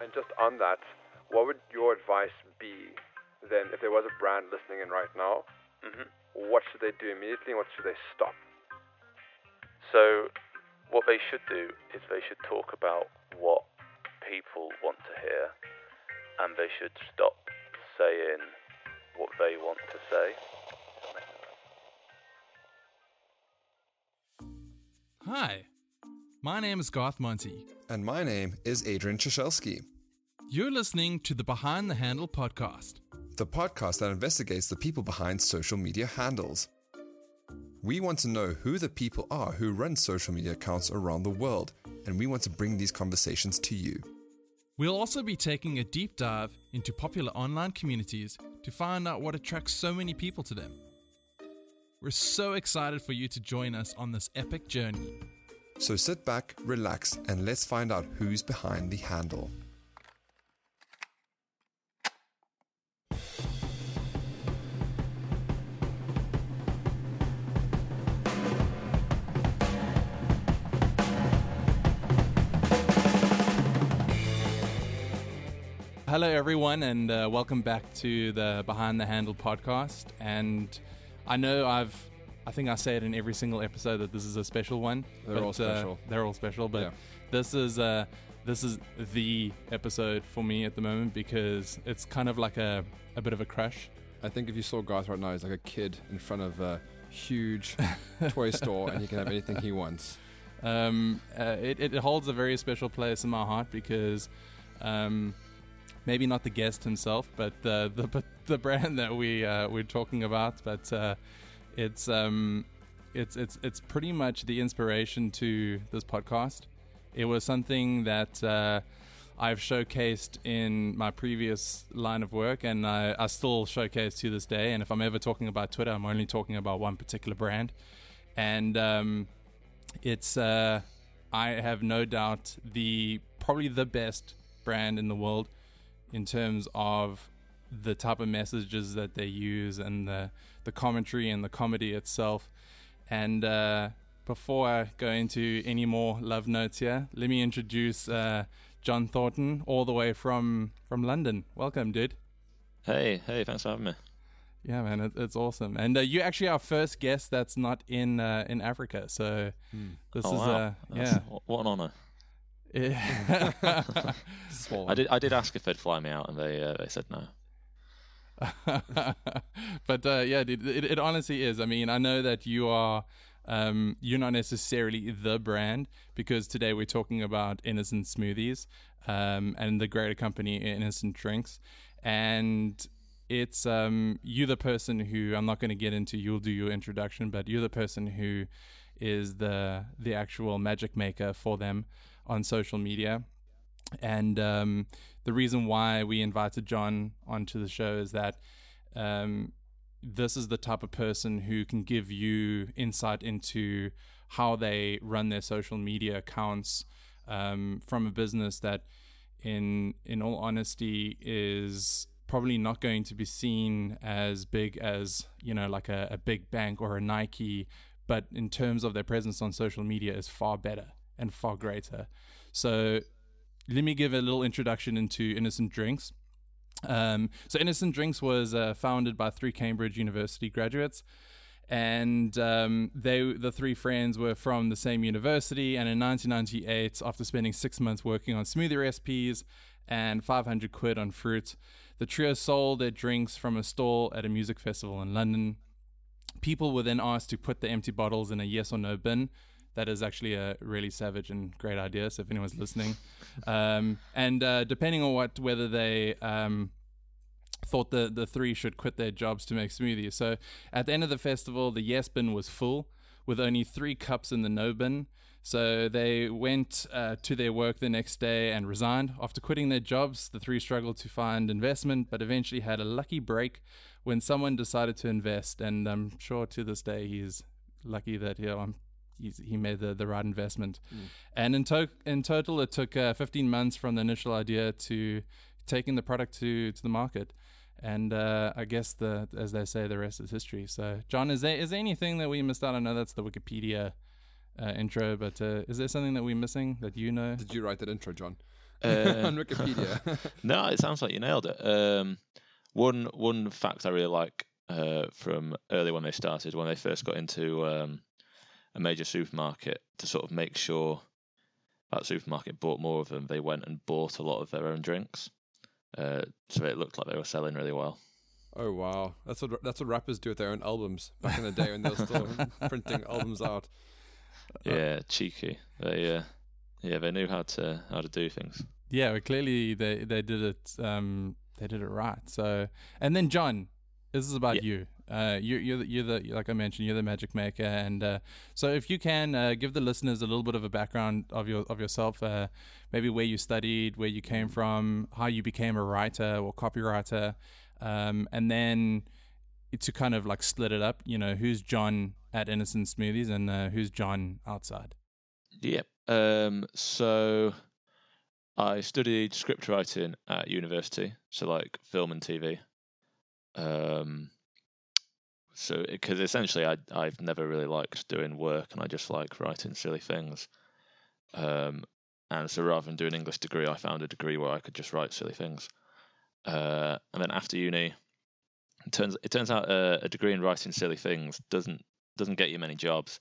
And just on that, what would your advice be then if there was a brand listening in right now? hmm What should they do immediately and what should they stop? So, what they should do is they should talk about what people want to hear, and they should stop saying what they want to say. Hi, my name is Garth Monty. And my name is Adrian Chashelski, You're listening to the Behind the Handle podcast. the podcast that investigates the people behind social media handles. We want to know who the people are who run social media accounts around the world, and we want to bring these conversations to you. We'll also be taking a deep dive into popular online communities to find out what attracts so many people to them. We're so excited for you to join us on this epic journey. So sit back, relax, and let's find out who's behind the handle. Hello, everyone, and uh, welcome back to the Behind the Handle podcast. And I know I've, I think I say it in every single episode that this is a special one. They're all uh, special. they're all special, but Yeah. this is uh, this is the episode for me at the moment because it's kind of like a, a bit of a crush. I think if you saw Garth right now, he's like a kid in front of a huge toy store, and he can have anything he wants. Um, uh, it, it holds a very special place in my heart because um, maybe not the guest himself, but the the, the brand that we uh, we're talking about. But uh, it's um, it's it's it's pretty much the inspiration to this podcast. It was something that uh, I've showcased in my previous line of work, and I, I still showcase to this day. And if I'm ever talking about Twitter, I'm only talking about one particular brand, and um, it's uh, I have no doubt the probably the best brand in the world in terms of the type of messages that they use and the the commentary and the comedy itself. And uh, before I go into any more love notes here, let me introduce uh, John Thornton, all the way from from London. Welcome, dude. Hey, hey, thanks for having me. Yeah, man, it, it's awesome. And uh, you're actually our first guest that's not in uh, in Africa. So this oh, is wow. uh, That's- yeah. wh- What an honour. Yeah. I did I did ask if they'd fly me out and they uh, they said no. but uh, yeah, dude, it, it honestly is. I mean, I know that you are. Um, you're not necessarily the brand because today we're talking about innocent smoothies um, and the greater company innocent drinks and it's um, you the person who i'm not going to get into you'll do your introduction but you're the person who is the the actual magic maker for them on social media and um, the reason why we invited John onto the show is that um, this is the type of person who can give you insight into how they run their social media accounts um, from a business that, in in all honesty, is probably not going to be seen as big as you know like a, a big bank or a Nike, but in terms of their presence on social media is far better and far greater. So let me give a little introduction into Innocent Drinks. Um, so, Innocent Drinks was uh, founded by three Cambridge University graduates, and um, they, the three friends, were from the same university. And in 1998, after spending six months working on smoothie recipes and 500 quid on fruit, the trio sold their drinks from a stall at a music festival in London. People were then asked to put the empty bottles in a yes or no bin. That is actually a really savage and great idea. So if anyone's listening, um, and uh, depending on what whether they um, thought the the three should quit their jobs to make smoothies. So at the end of the festival, the yes bin was full with only three cups in the no bin. So they went uh, to their work the next day and resigned. After quitting their jobs, the three struggled to find investment, but eventually had a lucky break when someone decided to invest. And I'm sure to this day he's lucky that you know, I'm he made the, the right investment. And in, to- in total, it took uh, 15 months from the initial idea to taking the product to, to the market. And uh, I guess the as they say, the rest is history. So, John, is there is there anything that we missed out? I know that's the Wikipedia uh, intro, but uh, is there something that we're missing that you know? Did you write that intro, John? Uh, on Wikipedia. no, it sounds like you nailed it. Um, one one fact I really like uh, from early when they started, when they first got into um, a major supermarket, to sort of make sure that supermarket bought more of them, they went and bought a lot of their own drinks. Uh, so it looked like they were selling really well. oh wow, that's what that's what rappers do with their own albums back in the day when they were still printing albums out. Yeah, cheeky. They uh, yeah, they knew how to how to do things. Yeah, well, clearly they they did it um they did it right. So and then John, this is about Yeah. you. Uh, you you're the, you're the like I mentioned, you're the magic maker, and uh, so if you can uh, give the listeners a little bit of a background of your of yourself, uh, maybe where you studied, where you came from, how you became a writer or copywriter, um, and then to kind of like split it up. You know, who's John at Innocent Smoothies and uh, who's John outside. Yep. Um, so I studied script writing at university, so like film and TV. Um, so because essentially I I've never really liked doing work, and I just like writing silly things. Um, and so rather than doing an English degree, I found a degree where I could just write silly things. Uh, and then after uni, it turns it turns out uh, a degree in writing silly things doesn't doesn't get you many jobs.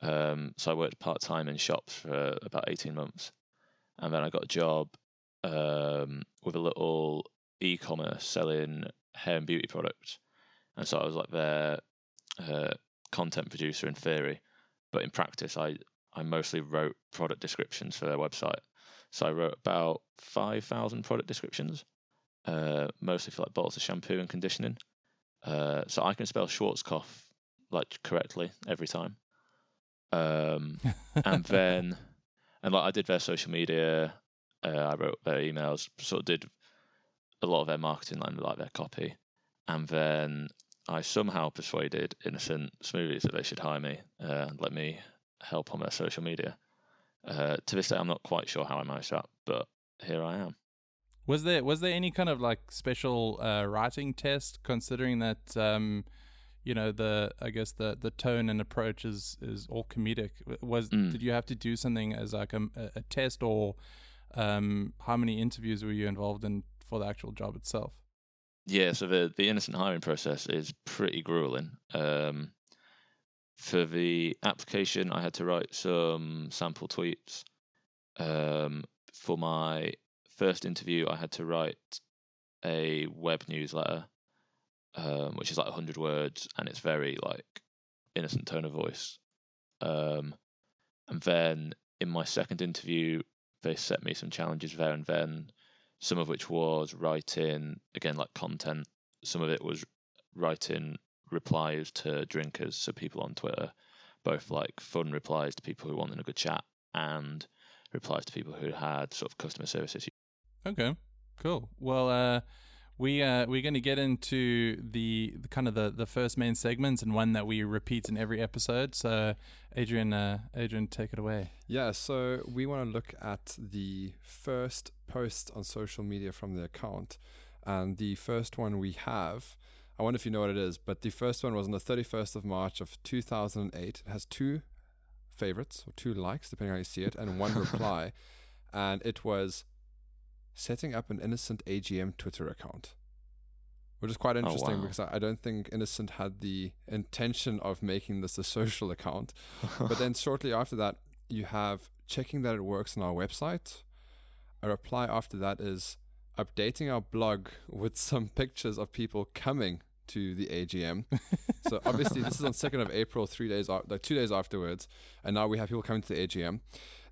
Um, so I worked part time in shops for about eighteen months, and then I got a job um, with a little e-commerce selling hair and beauty products, and so I was like their uh, content producer in theory, but in practice I I mostly wrote product descriptions for their website. So I wrote about five thousand product descriptions, uh, mostly for like bottles of shampoo and conditioning. Uh, so I can spell Schwarzkopf like correctly every time. Um, and then and like I did their social media, uh, I wrote their emails, sort of did a lot of their marketing and like their copy, and then I somehow persuaded Innocent Smoothies that they should hire me uh, and let me help on their social media. Uh, to this day, I'm not quite sure how I managed that, but here I am. Was there was there any kind of like special uh, writing test, considering that um, you know the I guess the the tone and approach is is all comedic? Was Mm. did you have to do something as like a, a test, or um, how many interviews were you involved in for the actual job itself? Yeah, so the the innocent hiring process is pretty grueling. Um, for the application, I had to write some sample tweets. Um, for my first interview, I had to write a web newsletter, um, which is like 100 words, and it's very like innocent tone of voice. Um, and then in my second interview, they set me some challenges there and then, some of which was writing again like content. Some of it was writing replies to drinkers, so people on Twitter, both like fun replies to people who wanted a good chat and replies to people who had sort of customer service issues. Okay, cool. Well, uh, we uh, we're going to get into the, the kind of the, the first main segments and one that we repeat in every episode. So, Adrian, uh, Adrian, take it away. Yeah, so we want to look at the first post on social media from the account. And the first one we have, I wonder if you know what it is, but the first one was on the 31st of March of 2008. It has two favorites, or two likes, depending on how you see it, and one reply. And it was setting up an innocent AGM Twitter account. Which is quite oh, interesting wow. because I, I don't think Innocent had the intention of making this a social account. But then shortly after that, you have checking that it works on our website. A reply after that is updating our blog with some pictures of people coming to the AGM. so obviously this is on second of April, three days like two days afterwards, and now we have people coming to the AGM.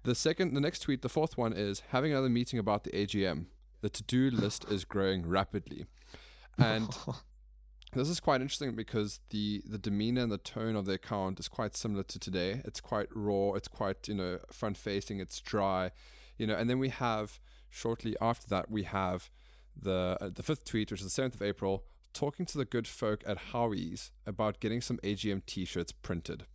The second, the next tweet, the fourth one is having another meeting about the AGM. The to-do list is growing rapidly, and this is quite interesting because the the demeanor and the tone of the account is quite similar to today. It's quite raw. It's quite you know front facing. It's dry, you know. And then we have shortly after that we have the uh, the fifth tweet, which is the seventh of April, talking to the good folk at Howie's about getting some AGM T-shirts printed.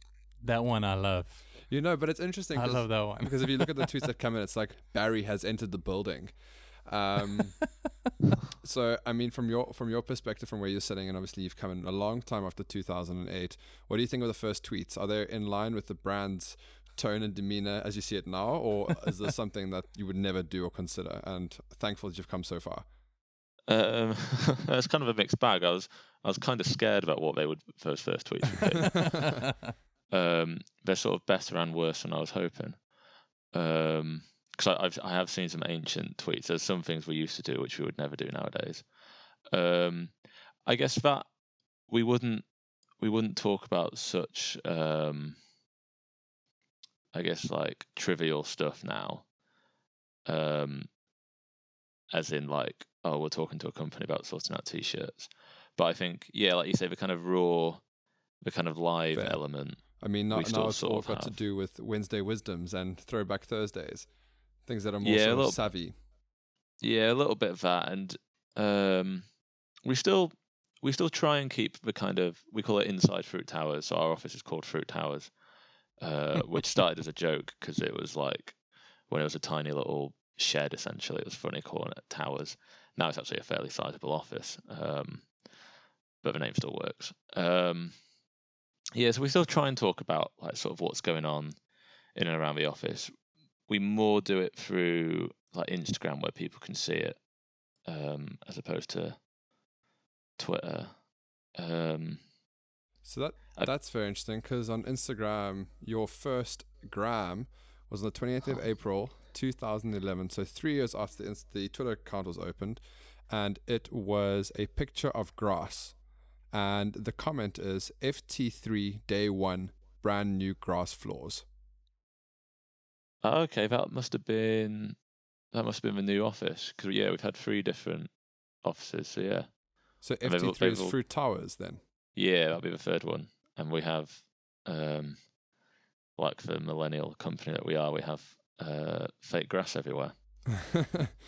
That one I love. You know, but it's interesting. I 'cause- love that one. because if you look at the tweets that come in, it's like Barry has entered the building. Um, so I mean, from your from your perspective, from where you're sitting, and obviously you've come in a long time after 2008. What do you think of the first tweets? Are they in line with the brand's tone and demeanor as you see it now, or is this something that you would never do or consider? And thankful that you've come so far. Um, it's kind of a mixed bag. I was I was kind of scared about what they would those first tweets would be. Um, they're sort of better and worse than I was hoping. Um, because I've I have seen some ancient tweets. There's some things we used to do which we would never do nowadays. Um, I guess that we wouldn't we wouldn't talk about such um, I guess like trivial stuff now. Um, as in like oh we're talking to a company about sorting out t-shirts, but I think yeah like you say the kind of raw, the kind of live Fair. element. I mean, still now it's all got to do with Wednesday wisdoms and throwback Thursdays, things that are more Yeah, sort of little- savvy. Yeah, a little bit of that, and um, we still we still try and keep the kind of we call it inside Fruit Towers. So our office is called Fruit Towers, uh, which started as a joke because it was like when it was a tiny little shed. Essentially, it was funny calling it towers. Now it's actually a fairly sizable office, um, but the name still works. Um, yeah, so we still try and talk about like sort of what's going on in and around the office. We more do it through like Instagram where people can see it, um, as opposed to Twitter. Um, So that I- that's very interesting because on Instagram, your first gram was on the 28th of April 2011. So three years after the, the Twitter account was opened, and it was a picture of grass, and the comment is FT3 day one, brand new grass floors. oh, okay, that must have been that must have been the new office because yeah, we've had three different offices. So yeah, So And they've FT3 they've is all- Fruit Towers then. yeah, that'll be the third one, and we have um, like the millennial company that we are, we have uh, fake grass everywhere.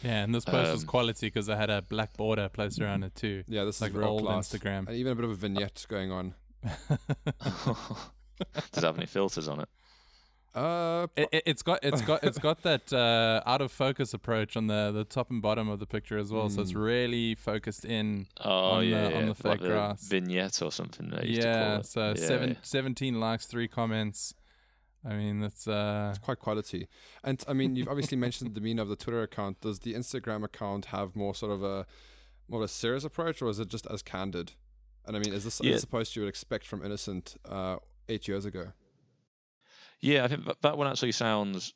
Yeah, and this post was Um, quality because I had a black border placed around it too. yeah, this Like is real old class. Instagram. And even a bit of a vignette going on. Does it have any filters on it? Uh, It, it, it's got it's got it's got that uh, out of focus approach on the, the top and bottom of the picture as well. So it's Mm. really focused in. Oh On the- yeah, on the fake the grass. vignette or something. They used to Yeah, call it. so Yeah, seven, yeah. 17 likes, three comments. I mean, that's uh, It's quite quality. And I mean, you've obviously mentioned the demeanor of the Twitter account. Does the Instagram account have more sort of a more of a serious approach, or is it just as candid? And I mean, is this Yeah. as opposed you would expect from Innocent uh, eight years ago? Yeah, I think that, that one actually sounds.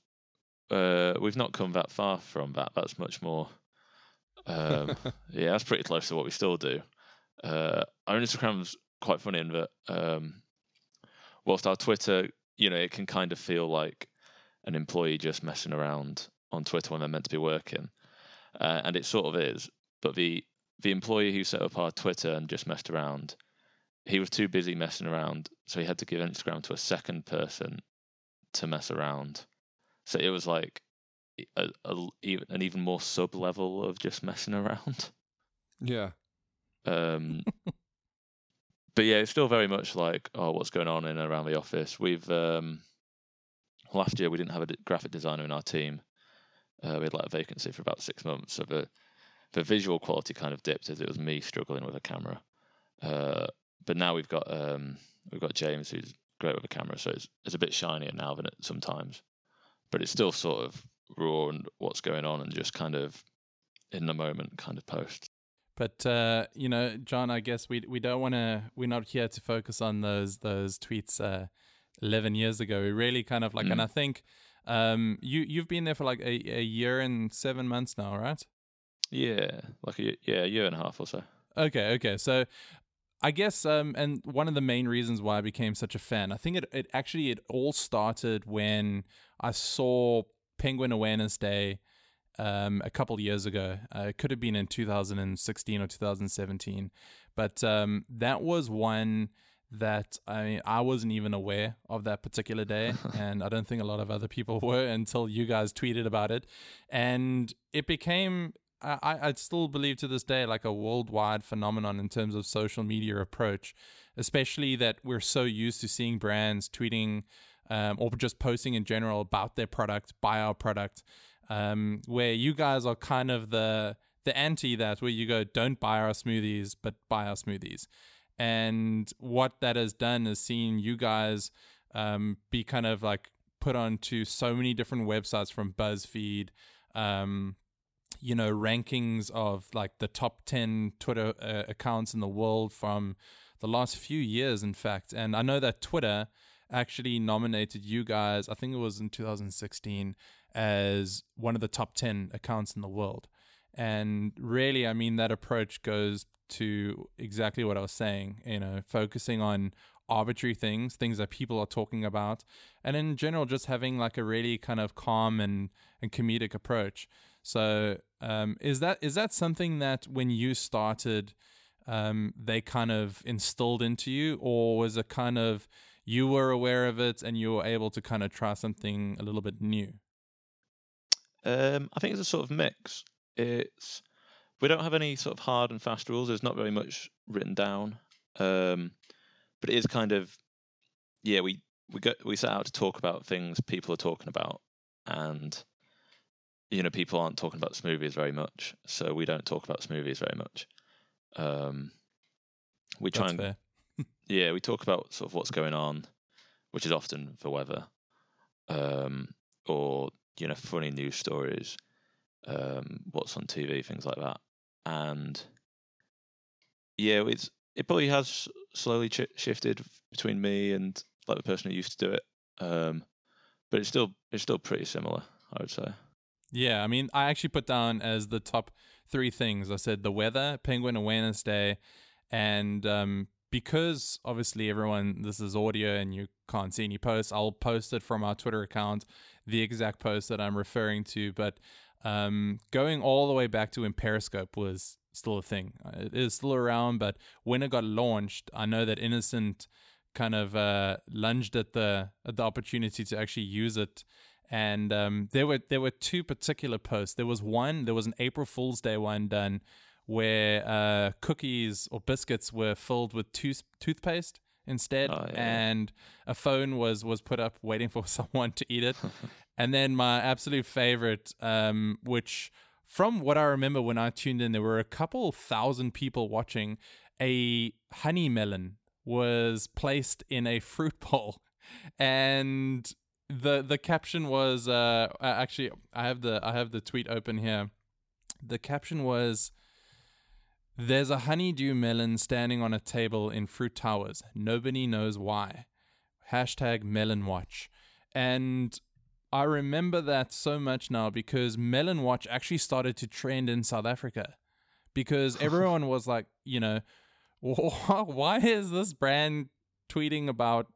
Uh, we've not come that far from that. That's much more. Um, yeah, that's pretty close to what we still do. Uh, our Instagram's quite funny in that, um, whilst our Twitter, you know, it can kind of feel like an employee just messing around on Twitter when they're meant to be working, uh, and it sort of is. But the the employee who set up our Twitter and just messed around, he was too busy messing around, so he had to give Instagram to a second person to mess around. So it was like a, a, an even more sub level of just messing around. yeah. Um, but yeah, it's still very much like, oh, what's going on in around the office? We've um, last year we didn't have a graphic designer in our team. Uh, we had like a vacancy for about six months, so the the visual quality kind of dipped as it was me struggling with a camera. Uh, but now we've got um, we've got James who's great with a camera, so it's it's a bit shinier now than it sometimes, but it's still sort of raw and what's going on and just kind of in the moment kind of post. But uh, you know, John, I guess we we don't want to. We're not here to focus on those those tweets uh, eleven years ago. We really kind of like, and Mm. I think um, you you've been there for like a, a year and seven months now, right? Yeah, like a yeah, a year and a half or so. Okay, okay. So I guess um and one of the main reasons why I became such a fan, I think it, it actually it all started when I saw Penguin Awareness Day um a couple years ago. Uh, it could have been in 2016 or 2017. But um that was one that I mean, I wasn't even aware of that particular day, and I don't think a lot of other people were until you guys tweeted about it, and it became I, I still believe to this day like a worldwide phenomenon in terms of social media approach, especially that we're so used to seeing brands tweeting um, or just posting in general about their product, buy our product, um, where you guys are kind of the the anti that where you go don't buy our smoothies but buy our smoothies, and what that has done is seen you guys um, be kind of like put onto so many different websites from BuzzFeed, um, you know, rankings of like the top 10 Twitter uh, accounts in the world from the last few years, in fact. And I know that Twitter actually nominated you guys, I think it was in 2016, as one of the top 10 accounts in the world. And really, I mean, that approach goes to exactly what I was saying, you know, focusing on arbitrary things, things that people are talking about, and in general, just having like a really kind of calm and, and comedic approach. So, um, is that is that something that when you started, um, they kind of instilled into you, or was it kind of you were aware of it and you were able to kind of try something a little bit new? Um, I think it's a sort of mix. It's we don't have any sort of hard and fast rules. There's not very much written down, um, but it is kind of yeah. We we go we set out to talk about things people are talking about, and you know people aren't talking about smoothies very much, so we don't talk about smoothies very much. Um, we try That's and yeah, we talk about sort of what's going on, which is often the weather, um, or you know, funny news stories, um, what's on TV, things like that. And yeah, it's it probably has slowly ch- shifted between me and like the person who used to do it, um, but it's still it's still pretty similar, I would say. Yeah, I mean, I actually put down as the top three things. I said the weather, Penguin Awareness Day, and um, because obviously everyone this is audio and you can't see any posts, I'll post it from our Twitter account, the exact post that I'm referring to. But um, going all the way back to when Periscope was still a thing, Uh, it is still around. But when it got launched, I know that Innocent kind of uh, lunged at the at the opportunity to actually use it and um, there were there were two particular posts. There was one, there was an April Fool's Day one done where uh, cookies or biscuits were filled with tooth toothpaste instead, Oh, yeah. and a phone was was put up waiting for someone to eat it. and then my absolute favorite, um, which from what I remember when I tuned in, there were a couple thousand people watching. A honey melon was placed in a fruit bowl, and the the caption was uh actually I have the I have the tweet open here. The caption was there's a honeydew melon standing on a table in Fruit Towers. Nobody knows why. Hashtag melon watch. And I remember that so much now because Melon Watch actually started to trend in South Africa because everyone was like, you know, why is this brand tweeting about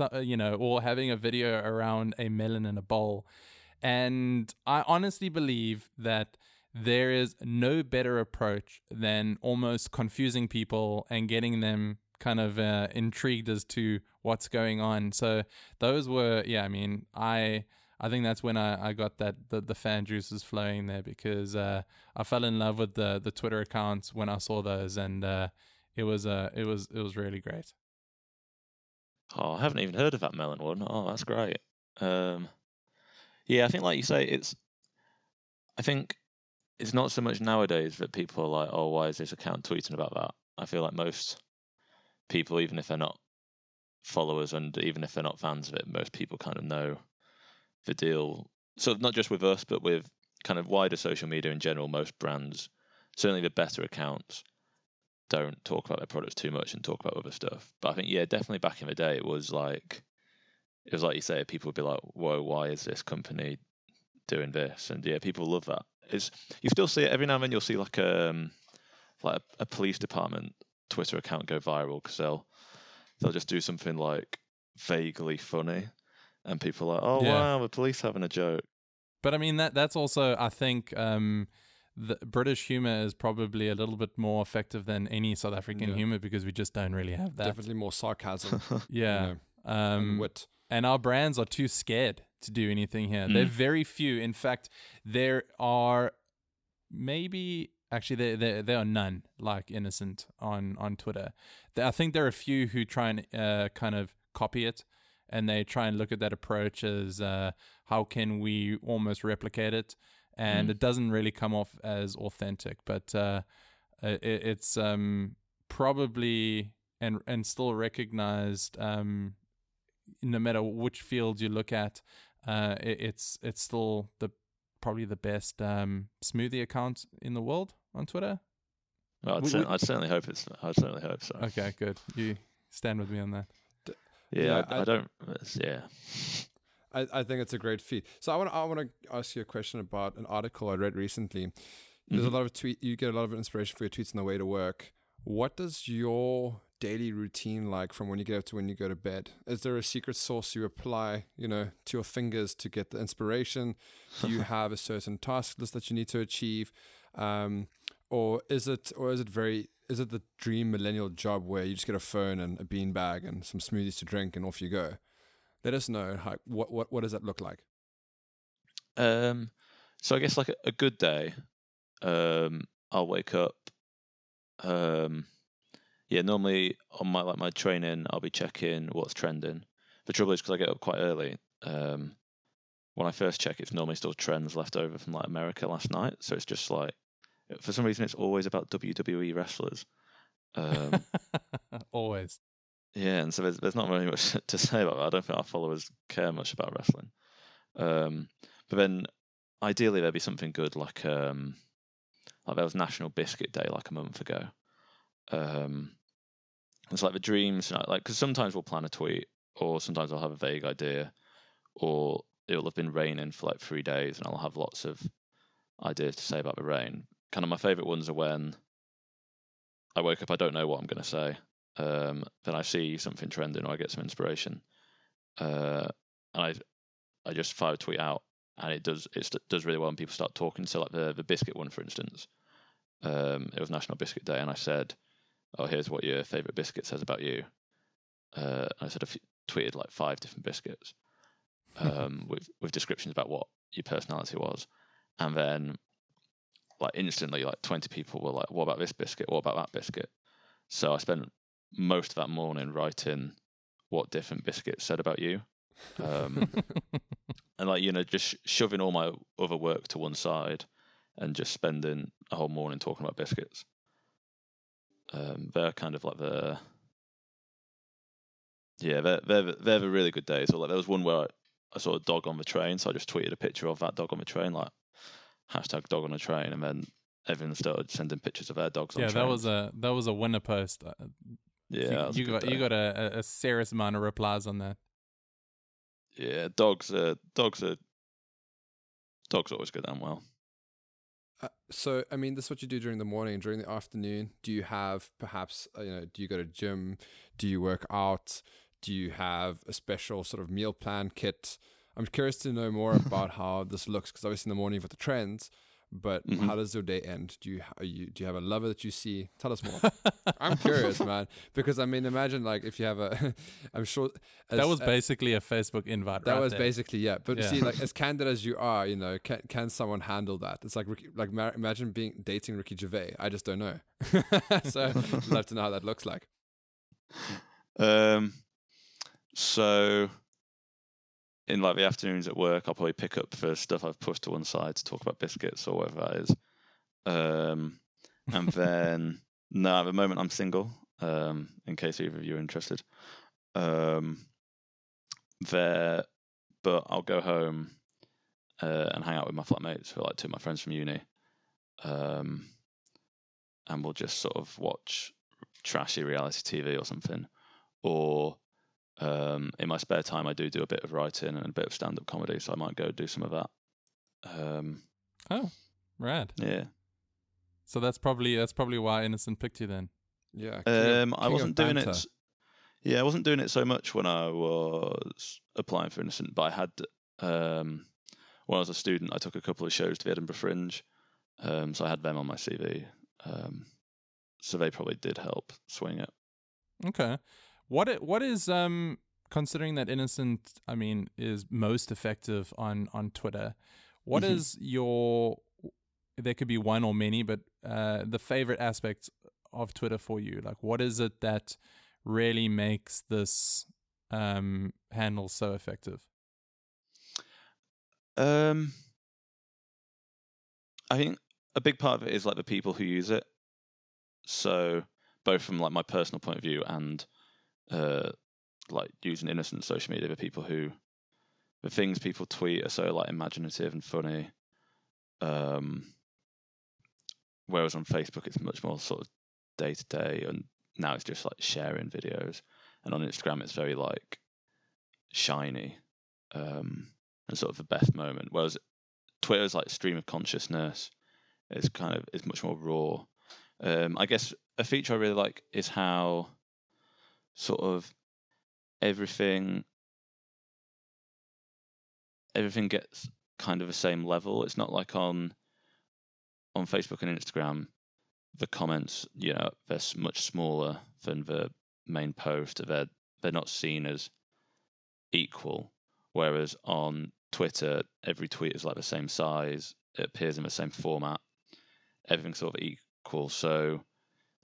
uh, you know, or having a video around a melon in a bowl. And I honestly believe that there is no better approach than almost confusing people and getting them kind of uh, intrigued as to what's going on. So those were, yeah, I mean, I. I think that's when I, I got that the, the fan juices flowing there because uh, I fell in love with the, the Twitter accounts when I saw those and uh, it was uh, it was it was really great. Oh, I haven't even heard of that melon one. Oh, that's great. Um, yeah, I think like you say, it's. I think it's not so much nowadays that people are like, "Oh, why is this account tweeting about that?" I feel like most people, even if they're not followers and even if they're not fans of it, most people kind of know the deal. So not just with us, but with kind of wider social media in general. Most brands, certainly the better accounts, don't talk about their products too much and talk about other stuff. But I think yeah, definitely back in the day, it was like it was like you say, people would be like, "Whoa, why is this company doing this?" And yeah, people love that. It's you still see it every now and then. You'll see like um like a, a police department Twitter account go viral because they'll they'll just do something like vaguely funny, and people are like, "Oh Yeah. wow, the police having a joke." But I mean that that's also I think um, the British humor is probably a little bit more effective than any South African Yeah. humor because we just don't really have that. Definitely more sarcasm. you Yeah. know, and Um, wit. and our brands are too scared to do anything here. There are Mm. very few. In fact, there are maybe actually there there, there are none like Innocent on on Twitter. I think there are a few who try and uh, kind of copy it, and they try and look at that approach as uh, how can we almost replicate it, and Mm. it doesn't really come off as authentic. But uh, it, it's um, probably and and still recognized um, no matter which field you look at, uh, it, it's it's still the probably the best um, smoothie account in the world on Twitter. Well, I'd, We- cer- I'd certainly hope it's. I'd certainly hope so. Okay, good. You stand with me on that. Yeah, Yeah, I, I I- don't. Yeah. I, I think it's a great feat. So I want to I want to ask you a question about an article I read recently. There's Mhm. a lot of tweet. You get a lot of inspiration for your tweets on the way to work. What does your daily routine like from when you get up to when you go to bed? Is there a secret sauce you apply, you know, to your fingers to get the inspiration? Do you have a certain task list that you need to achieve, um, or is it or is it very is it the dream millennial job where you just get a phone and a bean bag and some smoothies to drink and off you go? Let us know how, what what what does that look like? Um, so I guess like a, a good day, um, I'll wake up. Um, yeah, normally on my like my training, I'll be checking what's trending. The trouble is because I get up quite early. Um, when I first check, it's normally still trends left over from like America last night. So it's just like, for some reason, it's always about WWE wrestlers. Um, Always. yeah, and so there's, there's not really much to say about that. I don't think our followers care much about wrestling. Um, but then ideally there'd be something good like um, like there was National Biscuit Day like a month ago. Um, it's like the dreams, you know, like because sometimes we'll plan a tweet, or sometimes I'll have a vague idea, or it'll have been raining for like three days, and I'll have lots of ideas to say about the rain. Kind of my favorite ones are when I wake up, I don't know what I'm going to say, um, then I see something trending or I get some inspiration, uh, and I I just fire a tweet out and it does it does really well when people start talking. So like the the biscuit one, for instance, um, it was National Biscuit Day, and I said, "Oh, here's what your favorite biscuit says about you." Uh, and I sort of tweeted like five different biscuits um, with with descriptions about what your personality was, and then like instantly like 20 people were like what about this biscuit? What about that biscuit? So i spent most of that morning writing what different biscuits said about you um, and like you know just shoving all my other work to one side and just spending a whole morning talking about biscuits. Um, they're kind of like the yeah they're, they're they're the really good days. Or like there was one where I, I saw a dog on the train so i just tweeted a picture of that dog on the train like hashtag dog on a train and then everyone started sending pictures of their dogs on yeah, that trains. was a that was a winner post. Uh, yeah you, that was a you good got you got a, a- a serious amount of replies on that. yeah dogs are dogs are dogs always go down well Uh, so, I mean, this is what you do during the morning. During the afternoon, do you have perhaps, uh, you know, do you go to gym? Do you work out? Do you have a special sort of meal plan kit? I'm curious to know more about how this looks because obviously in the morning you've got the trends, but Mhm. how does your day end? Do you, are you do you have a lover that you see? Tell us more. I'm curious, man, because I mean, imagine like if you have a, I'm sure that as- was uh, basically a Facebook invite. that right was there. basically yeah. But Yeah. see, like as candid as you are, you know, can can someone handle that? It's like like ma- imagine being dating Ricky Gervais. I just don't know. so I'd love to know how that looks like. um so in like the afternoons at work i'll probably pick up the stuff i've pushed to one side to talk about biscuits or whatever that is. Um and then no at the moment i'm single um in case either of you are interested. Um there but i'll go home uh, and hang out with my flatmates who are like two of my friends from uni. Um and we'll just sort of watch trashy reality tv or something. Or um, in my spare time I do do a bit of writing and a bit of stand-up comedy so I might go do some of that um, Oh, rad. yeah So that's probably that's probably why Innocent picked you then. Yeah. king of- Um, I wasn't doing it. banter. s- Yeah, I wasn't doing it so much when I was applying for Innocent, but I had um, when I was a student, I took a couple of shows to the Edinburgh Fringe, um, so I had them on my CV. Um, so they probably did help swing it. Okay. What i- what is um considering that Innocent I mean is most effective on on Twitter. What Mhm. is your there could be one or many but uh the favorite aspect of Twitter for you? Like what is it that really makes this um handle so effective? Um, I think a big part of it is like the people who use it. So both from like my personal point of view and uh, like using innocent social media, the people who the things people tweet are so like imaginative and funny. Um, whereas on Facebook it's much more sort of day to day, and now it's just like sharing videos, and on Instagram it's very like shiny um, and sort of the best moment. Whereas Twitter's like stream of consciousness is kind of is much more raw. Um, I guess a feature I really like is how sort of everything everything gets kind of the same level. It's not like on on Facebook and Instagram, the comments, you know, they're much smaller than the main post. They're they're not seen as equal. Whereas on Twitter, every tweet is like the same size. It appears in the same format. Everything's sort of equal. So,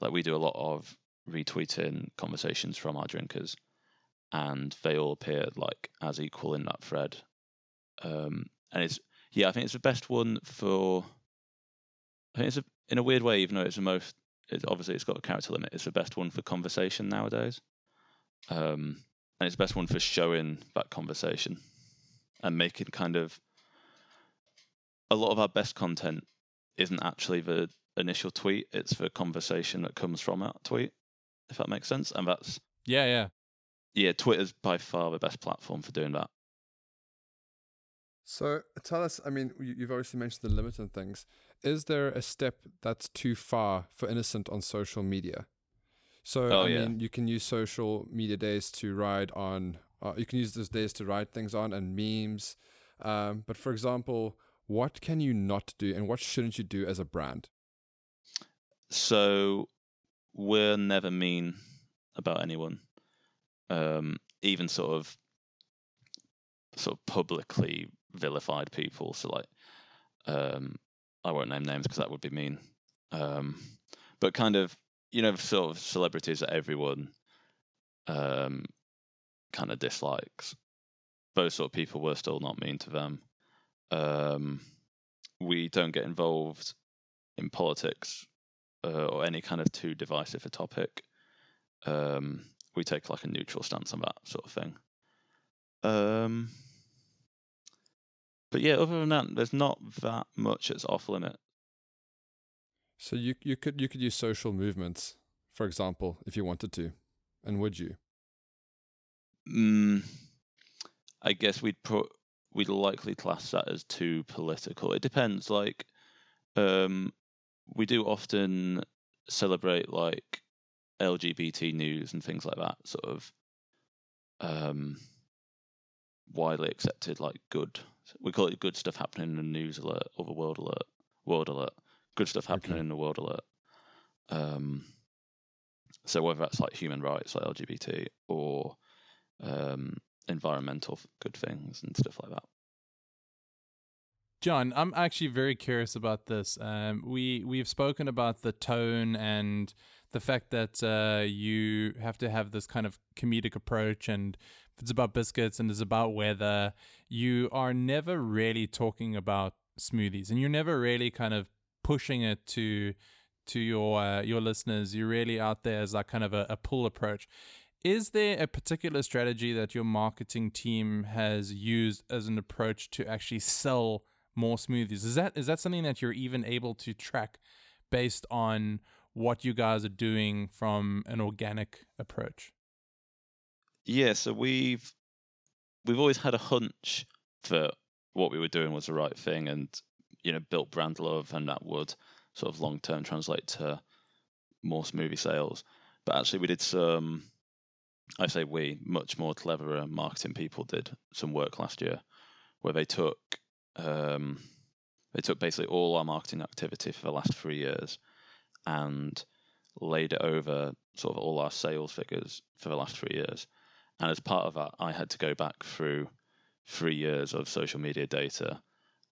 like we do a lot of retweeting conversations from our drinkers, and they all appear like as equal in that thread. Um, and it's yeah, I think it's the best one for. I think it's a, in a weird way, even though it's the most. It's obviously it's got a character limit. It's the best one for conversation nowadays. Um, and it's the best one for showing that conversation and making kind of a lot of our best content isn't actually the initial tweet it's the conversation that comes from that tweet if that makes sense and that's Yeah, yeah. yeah twitter's by far the best platform for doing that So tell us, I mean, you- you've obviously mentioned the limit and things. Is there a step that's too far for innocent on social media? So, Oh, I yeah. mean, you can use social media days to ride on, uh, you can use those days to ride things on and memes. Um, but for example, what can you not do and what shouldn't you do as a brand? so we're never mean about anyone um even sort of sort of publicly vilified people. So like um i won't name names because that would be mean. Um but kind of you know sort of celebrities that everyone um kind of dislikes. Those sort of people we're still not mean to them. Um we don't get involved in politics uh, or any kind of too divisive a topic. Um, we take like a neutral stance on that sort of thing. Um, but yeah, other than that, there's not that much that's off limit. So you you could you could use social movements, for example, if you wanted to, and would you? Mm, I guess we'd put we'd likely class that as too political. It depends. Like, um, we do often celebrate like LGBT news and things like that. Sort of um, widely accepted, like good. We call it good stuff happening in the news alert or the world alert. World alert. Good stuff happening Okay. in the world alert. Um, so whether that's like human rights, like LGBT, or um, environmental good things and stuff like that. John, I'm actually very curious about this. Um, we we've spoken about the tone and the fact that uh, you have to have this kind of comedic approach, and it's about biscuits and it's about weather, you are never really talking about smoothies, and you're never really kind of pushing it to to your uh, your listeners. You're really out there as like kind of a, a pull approach. Is there a particular strategy that your marketing team has used as an approach to actually sell more smoothies? Is that is that something that you're even able to track based on what you guys are doing from an organic approach? Yeah, so we've we've always had a hunch that what we were doing was the right thing, and you know, built brand love, and that would sort of long term translate to more smoothie sales. But actually, we did some. I say we, much more cleverer marketing people did some work last year, where they took um, they took basically all our marketing activity for the last three years and laid it over sort of all our sales figures for the last three years. And as part of that, I had to go back through three years of social media data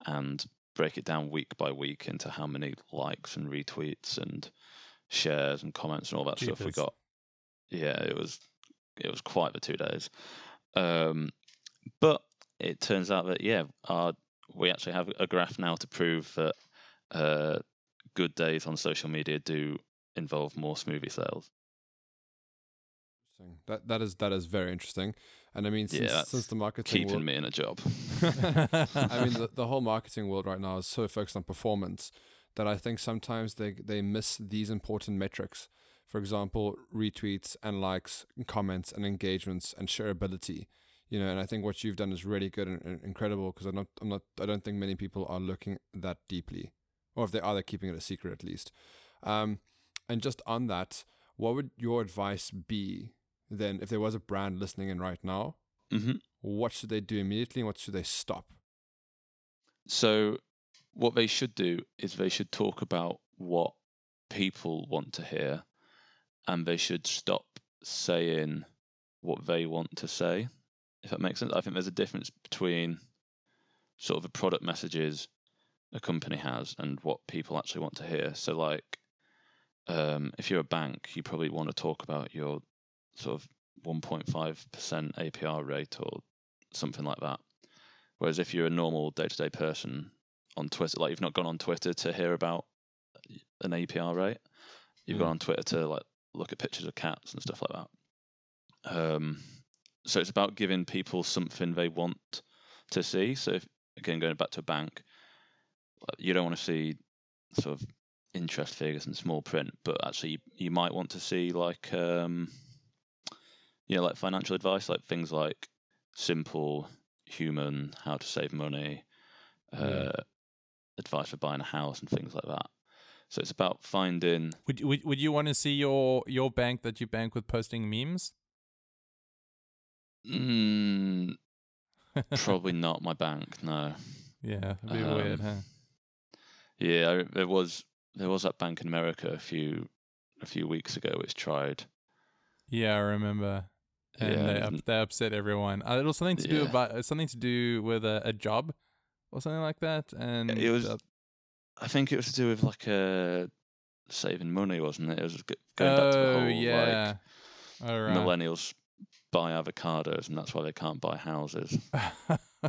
and break it down week by week into how many likes and retweets and shares and comments and all that stuff we got. Yeah, it was it was quite the two days. Um, but it turns out that yeah, our, we actually have a graph now to prove that uh, good days on social media do involve more smoothie sales. That that is that is very interesting. And I mean, since, that's since the marketing Keeping world, me in a job. I mean, the, the whole marketing world right now is so focused on performance that I think sometimes they they miss these important metrics. For example, retweets and likes, and comments and engagements and shareability. You know, and I think what you've done is really good and, and incredible because I'm not, I'm not, I don't think many people are looking that deeply, or if they are, they're keeping it a secret at least. Um, and just on that, what would your advice be then if there was a brand listening in right now? hmm What should they do immediately and what should they stop? So, what they should do is they should talk about what people want to hear, and they should stop saying what they want to say. If that makes sense, I think there's a difference between sort of the product messages a company has and what people actually want to hear. So, like, um, if you're a bank, you probably want to talk about your sort of 1.5% APR rate or something like that. Whereas if you're a normal day to day person on Twitter, like you've not gone on Twitter to hear about an APR rate, you've gone Mm. on Twitter to like look at pictures of cats and stuff like that. Um, so it's about giving people something they want to see. So if, again, going back to a bank, you don't want to see sort of interest figures in small print, but actually you, you might want to see like um, you know like financial advice, like things like simple, human, how to save money, uh, advice for buying a house and things like that. So it's about finding Would, would would you want to see your your bank that you bank with posting memes? Mm, probably not my bank, no. Yeah, it'd be Um, weird, huh? Yeah, I, there was there was that bank in America a few a few weeks ago which tried. Yeah, I remember. And Yeah, they up, they upset everyone. Uh, it was something to do Yeah. about uh, something to do with a, a job or something like that. And it was uh, I think it was to do with like uh, saving money, wasn't it? It was going back to the oh whole yeah, like right. millennials buy avocados and that's why they can't buy houses.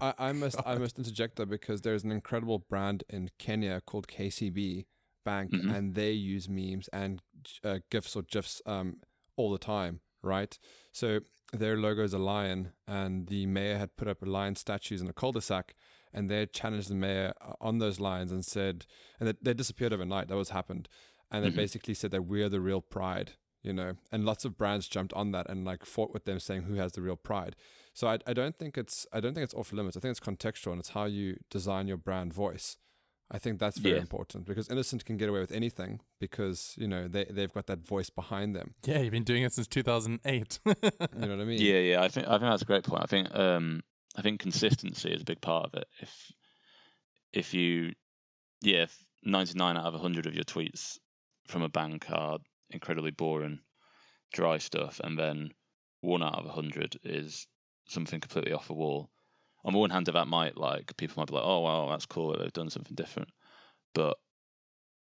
I, I must I must interject there because there's an incredible brand in Kenya called KCB Bank, Mhm. and they use memes and uh, gifs or gifs um, all the time, right? So their logo is a lion, and the mayor had put up lion statues in a cul-de-sac, and they challenged the mayor uh, on those lions and said, and they, they disappeared overnight. That was happened, and they Mhm. basically said that we're the real pride, you know. And lots of brands jumped on that and like fought with them, saying who has the real pride. So I, I don't think it's I don't think it's off limits. I think it's contextual and it's how you design your brand voice. I think that's very Yeah. important because Innocent can get away with anything because you know they they've got that voice behind them. yeah, you've been doing it since 2008. You know what I mean? Yeah, yeah. I think I think that's a great point. I think um I think consistency is a big part of it. If if you yeah, if 99 out of 100 of your tweets from a bank are incredibly boring, dry stuff, and then one out of a 100 is something completely off the wall. On the one hand, that might like people might be like, "Oh, wow, that's cool. They've done something different," but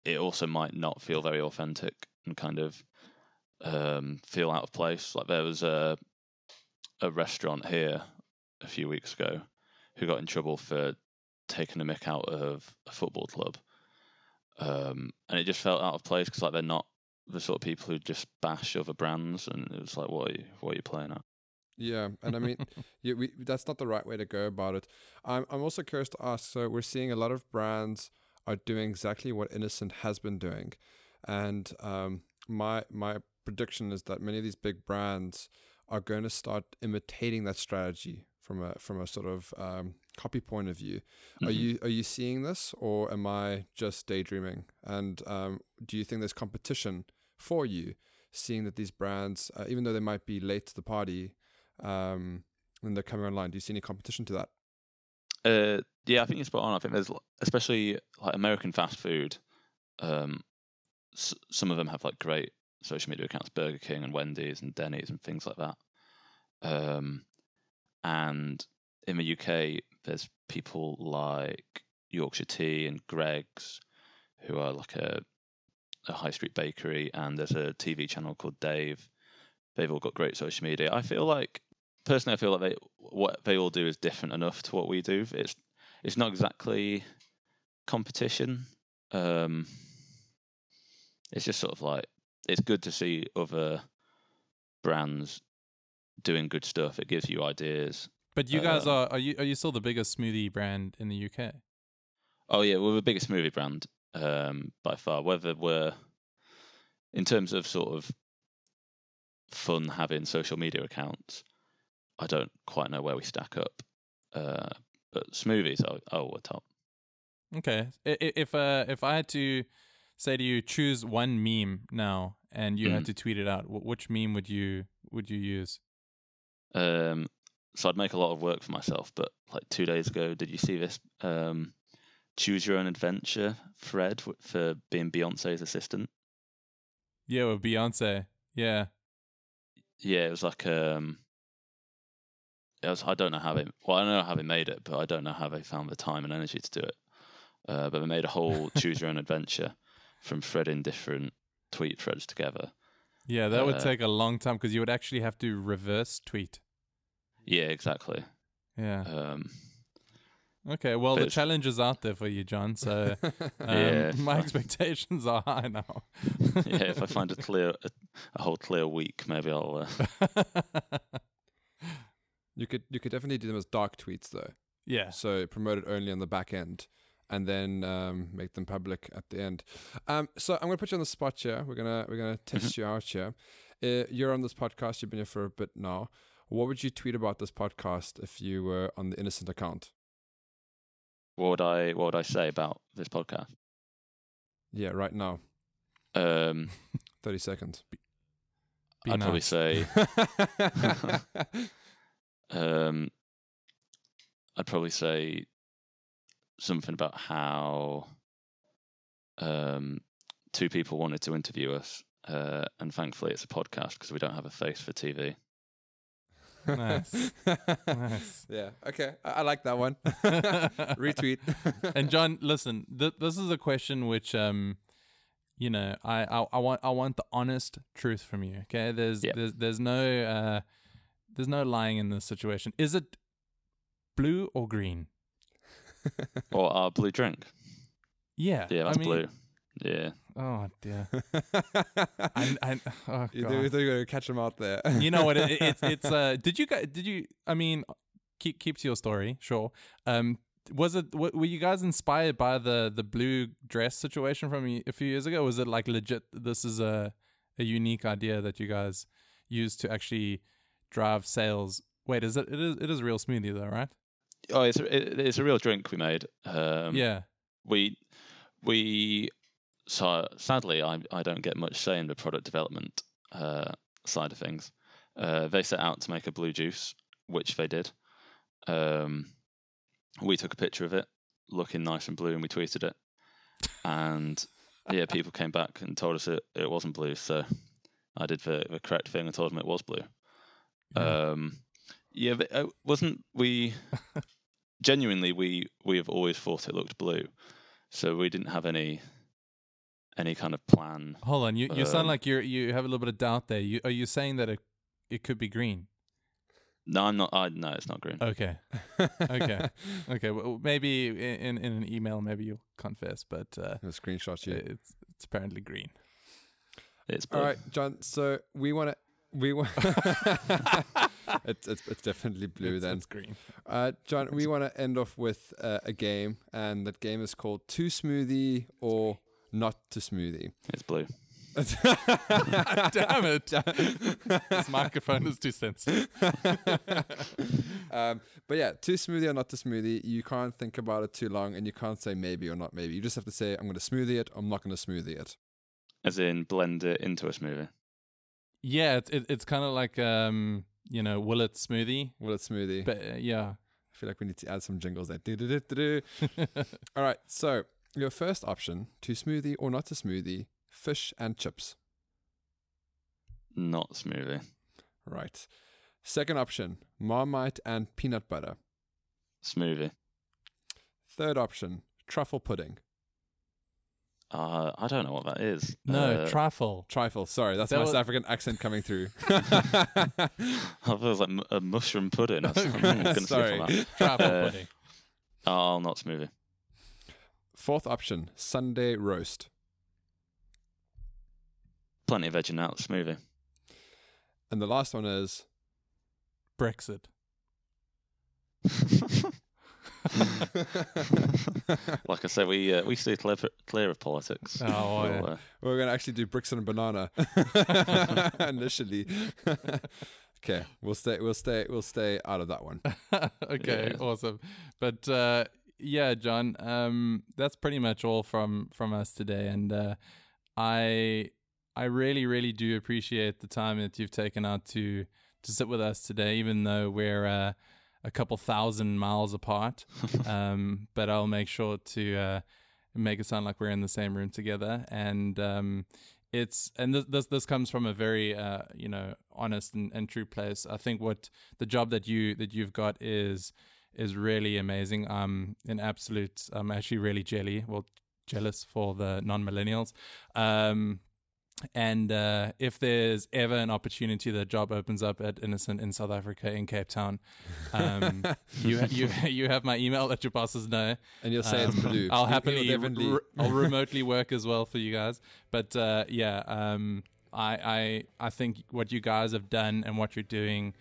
it also might not feel very authentic and kind of um, feel out of place. Like there was a a restaurant here a few weeks ago who got in trouble for taking a mick out of a football club, um, and it just felt out of place because like they're not the sort of people who just bash other brands, and it was like, what are you, what are you playing at? Yeah, and I mean, yeah, we, that's not the right way to go about it. I'm I'm also curious to ask. So we're seeing a lot of brands are doing exactly what Innocent has been doing, and um, my my prediction is that many of these big brands are going to start imitating that strategy from a from a sort of um, copy point of view. Are Mhm. you are you seeing this, or am I just daydreaming? And um, do you think there's competition for you, seeing that these brands, uh, even though they might be late to the party, um, when they're coming online, do you see any competition to that? Uh, yeah, I think you're spot on. I think there's especially like American fast food. Um, s- some of them have like great social media accounts, Burger King and Wendy's and Denny's and things like that. Um, and in the UK, there's people like Yorkshire Tea and Greggs, who are like a a high street bakery, and there's a TV channel called Dave. They've all got great social media. I feel like personally, I feel like they what they all do is different enough to what we do. It's it's not exactly competition. Um, it's just sort of like it's good to see other brands doing good stuff. It gives you ideas. But you guys Uh, are are you are you still the biggest smoothie brand in the UK? Oh yeah, we're the biggest movie brand um, by far. Whether we're in terms of sort of fun having social media accounts, I don't quite know where we stack up. Uh, but smoothies, oh, oh, we're top. Okay. If uh if I had to say to you choose one meme now and you had Mm. to tweet it out, which meme would you would you use? Um, so I'd make a lot of work for myself. But like two days ago, did you see this? Um, choose your own adventure thread for being Beyonce's assistant. Yeah, with Beyonce. Yeah. Yeah, it was like um, it was, I don't know how they. Well, I know how they made it, but I don't know how they found the time and energy to do it. Uh, but they made a whole choose your own adventure from threading different tweet threads together. Yeah, that would Uh, take a long time because you would actually have to reverse tweet. Yeah, exactly. Yeah. Um, Okay. Well, but the it's- challenge is out there for you, John. So um, Yeah, my expectations are high now. yeah, if I find a clear, a, a whole clear week, maybe I'll. Uh, you could you could definitely do them as dark tweets though. yeah. So promote it only on the back end, and then um, make them public at the end. Um, so I'm gonna put you on the spot here. We're gonna we're gonna test you out here. Uh, you're on this podcast. You've been here for a bit now. What would you tweet about this podcast if you were on the innocent account? What would I What would I say about this podcast? Yeah, right now. Um, Thirty seconds. Be I'd probably say. Um, I'd probably say something about how um, two people wanted to interview us, uh, and thankfully it's a podcast because we don't have a face for TV. Nice. Nice. Yeah. Okay. I, I like that one. Retweet. and John, listen, th- this is a question which, um, you know, I, I, I want I want the honest truth from you. Okay, there's Yep. there's there's no uh, there's no lying in this situation. Is it blue or green? Or our blue drink. Yeah, Yeah, I that's mean- blue. Yeah. Oh dear. I, I, oh you God. do, thought you were gonna catch them out there. you know what? It, it, it's it's uh. Did you guys? Did you? I mean, keep keep to your story. Sure. Um. Was it? w- Were you guys inspired by the the blue dress situation from a few years ago? Was it like legit? This is a a unique idea that you guys used to actually drive sales. Wait, is it? It is. It is real smoothie though, right? Oh, it's a, it, it's a real drink we made. Um, yeah. we we so sadly I I don't get much say in the product development uh, side of things. Uh, they set out to make a blue juice, which they did. Um, we took a picture of it, looking nice and blue, and we tweeted it. And yeah, people came back and told us it, it wasn't blue. So I did the, the correct thing and told them it was blue. Yeah. Um, yeah, but, uh, wasn't we? genuinely, we we have always thought it looked blue, so we didn't have any any kind of plan. Hold on. You you sound um, like you're you have a little bit of doubt there. You are you saying that it it could be green? No, I'm not. I no, it's not green. Okay. Okay. Okay. Well, maybe in in an email, maybe you'll confess, but uh, I'll screenshot you. it's it's apparently green. It's blue. All right, John. So we want to. We want. it's, it's it's definitely blue It's- then. it's green. Uh, John, we want to end off with uh, a game, and that game is called Too Smoothie or Not Too Smoothie. It's blue. Damn it! this microphone is too sensitive. um, but yeah, too smoothie or not too smoothie. You can't think about it too long, and you can't say maybe or not maybe. You just have to say, I'm going to smoothie it. I'm not going to smoothie it. As in, blend it into a smoothie. Yeah, it's it, it's kind of like um you know will it smoothie, Will it smoothie. but uh, yeah. I feel like we need to add some jingles there. All right, so your first option, to smoothie or not to smoothie, fish and chips. Not smoothie. Right. Second option, Marmite and peanut butter. Smoothie. Third option, truffle pudding. Uh, I don't know what that is. no Uh, trifle. Trifle, sorry, that's That my was- South African accent coming through. I thought it was like m- a mushroom pudding. I'm gonna skip Sorry. on that. Trifle Uh, pudding. Oh, not smoothie. Fourth option, Sunday roast. Plenty of veg in that smoothie. And the last one is Brexit. like I said, we uh, we stay clear, clear of politics. Oh, We'll, yeah. uh, We're gonna actually do bricks and banana initially. okay, we'll stay. We'll stay. We'll stay out of that one. okay, Yeah. awesome. But uh, yeah, John, um, that's pretty much all from from us today, and uh, I I really really do appreciate the time that you've taken out to to sit with us today, even though we're uh, a couple thousand miles apart. um, but I'll make sure to uh, make it sound like we're in the same room together, and um, it's and this this, this comes from a very uh, you know honest and, and true place. I think what the job that you that you've got is is really amazing. I'm in absolute. I'm actually really jelly. Well, jealous for the non millennials. Um, and uh, if there's ever an opportunity that job opens up at Innocent in South Africa in Cape Town, um, you you you have my email. Let your bosses know. And you'll say it's Um, blue. I'll happily, re- I'll remotely work as well for you guys. But uh, yeah, um, I, I, I think what you guys have done and what you're doing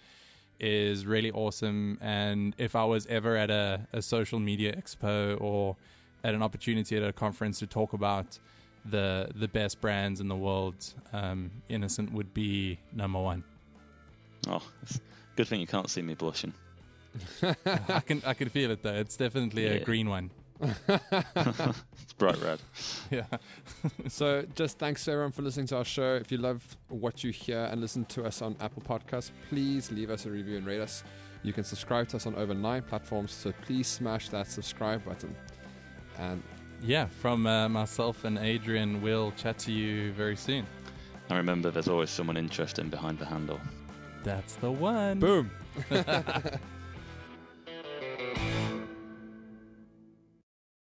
is really awesome. And if I was ever at a, a social media expo or at an opportunity at a conference to talk about the the best brands in the world, um, Innocent would be number one. oh, good thing you can't see me blushing. I can I can feel it though. It's definitely a green one. It's bright red. Yeah. So, just thanks everyone for listening to our show. If you love what you hear and listen to us on Apple Podcasts, please leave us a review and rate us. You can subscribe to us on over nine platforms, so please smash that subscribe button. And Yeah, from uh, myself and Adrian, we'll chat to you very soon. And remember, there's always someone interesting behind the handle. That's the one. boom!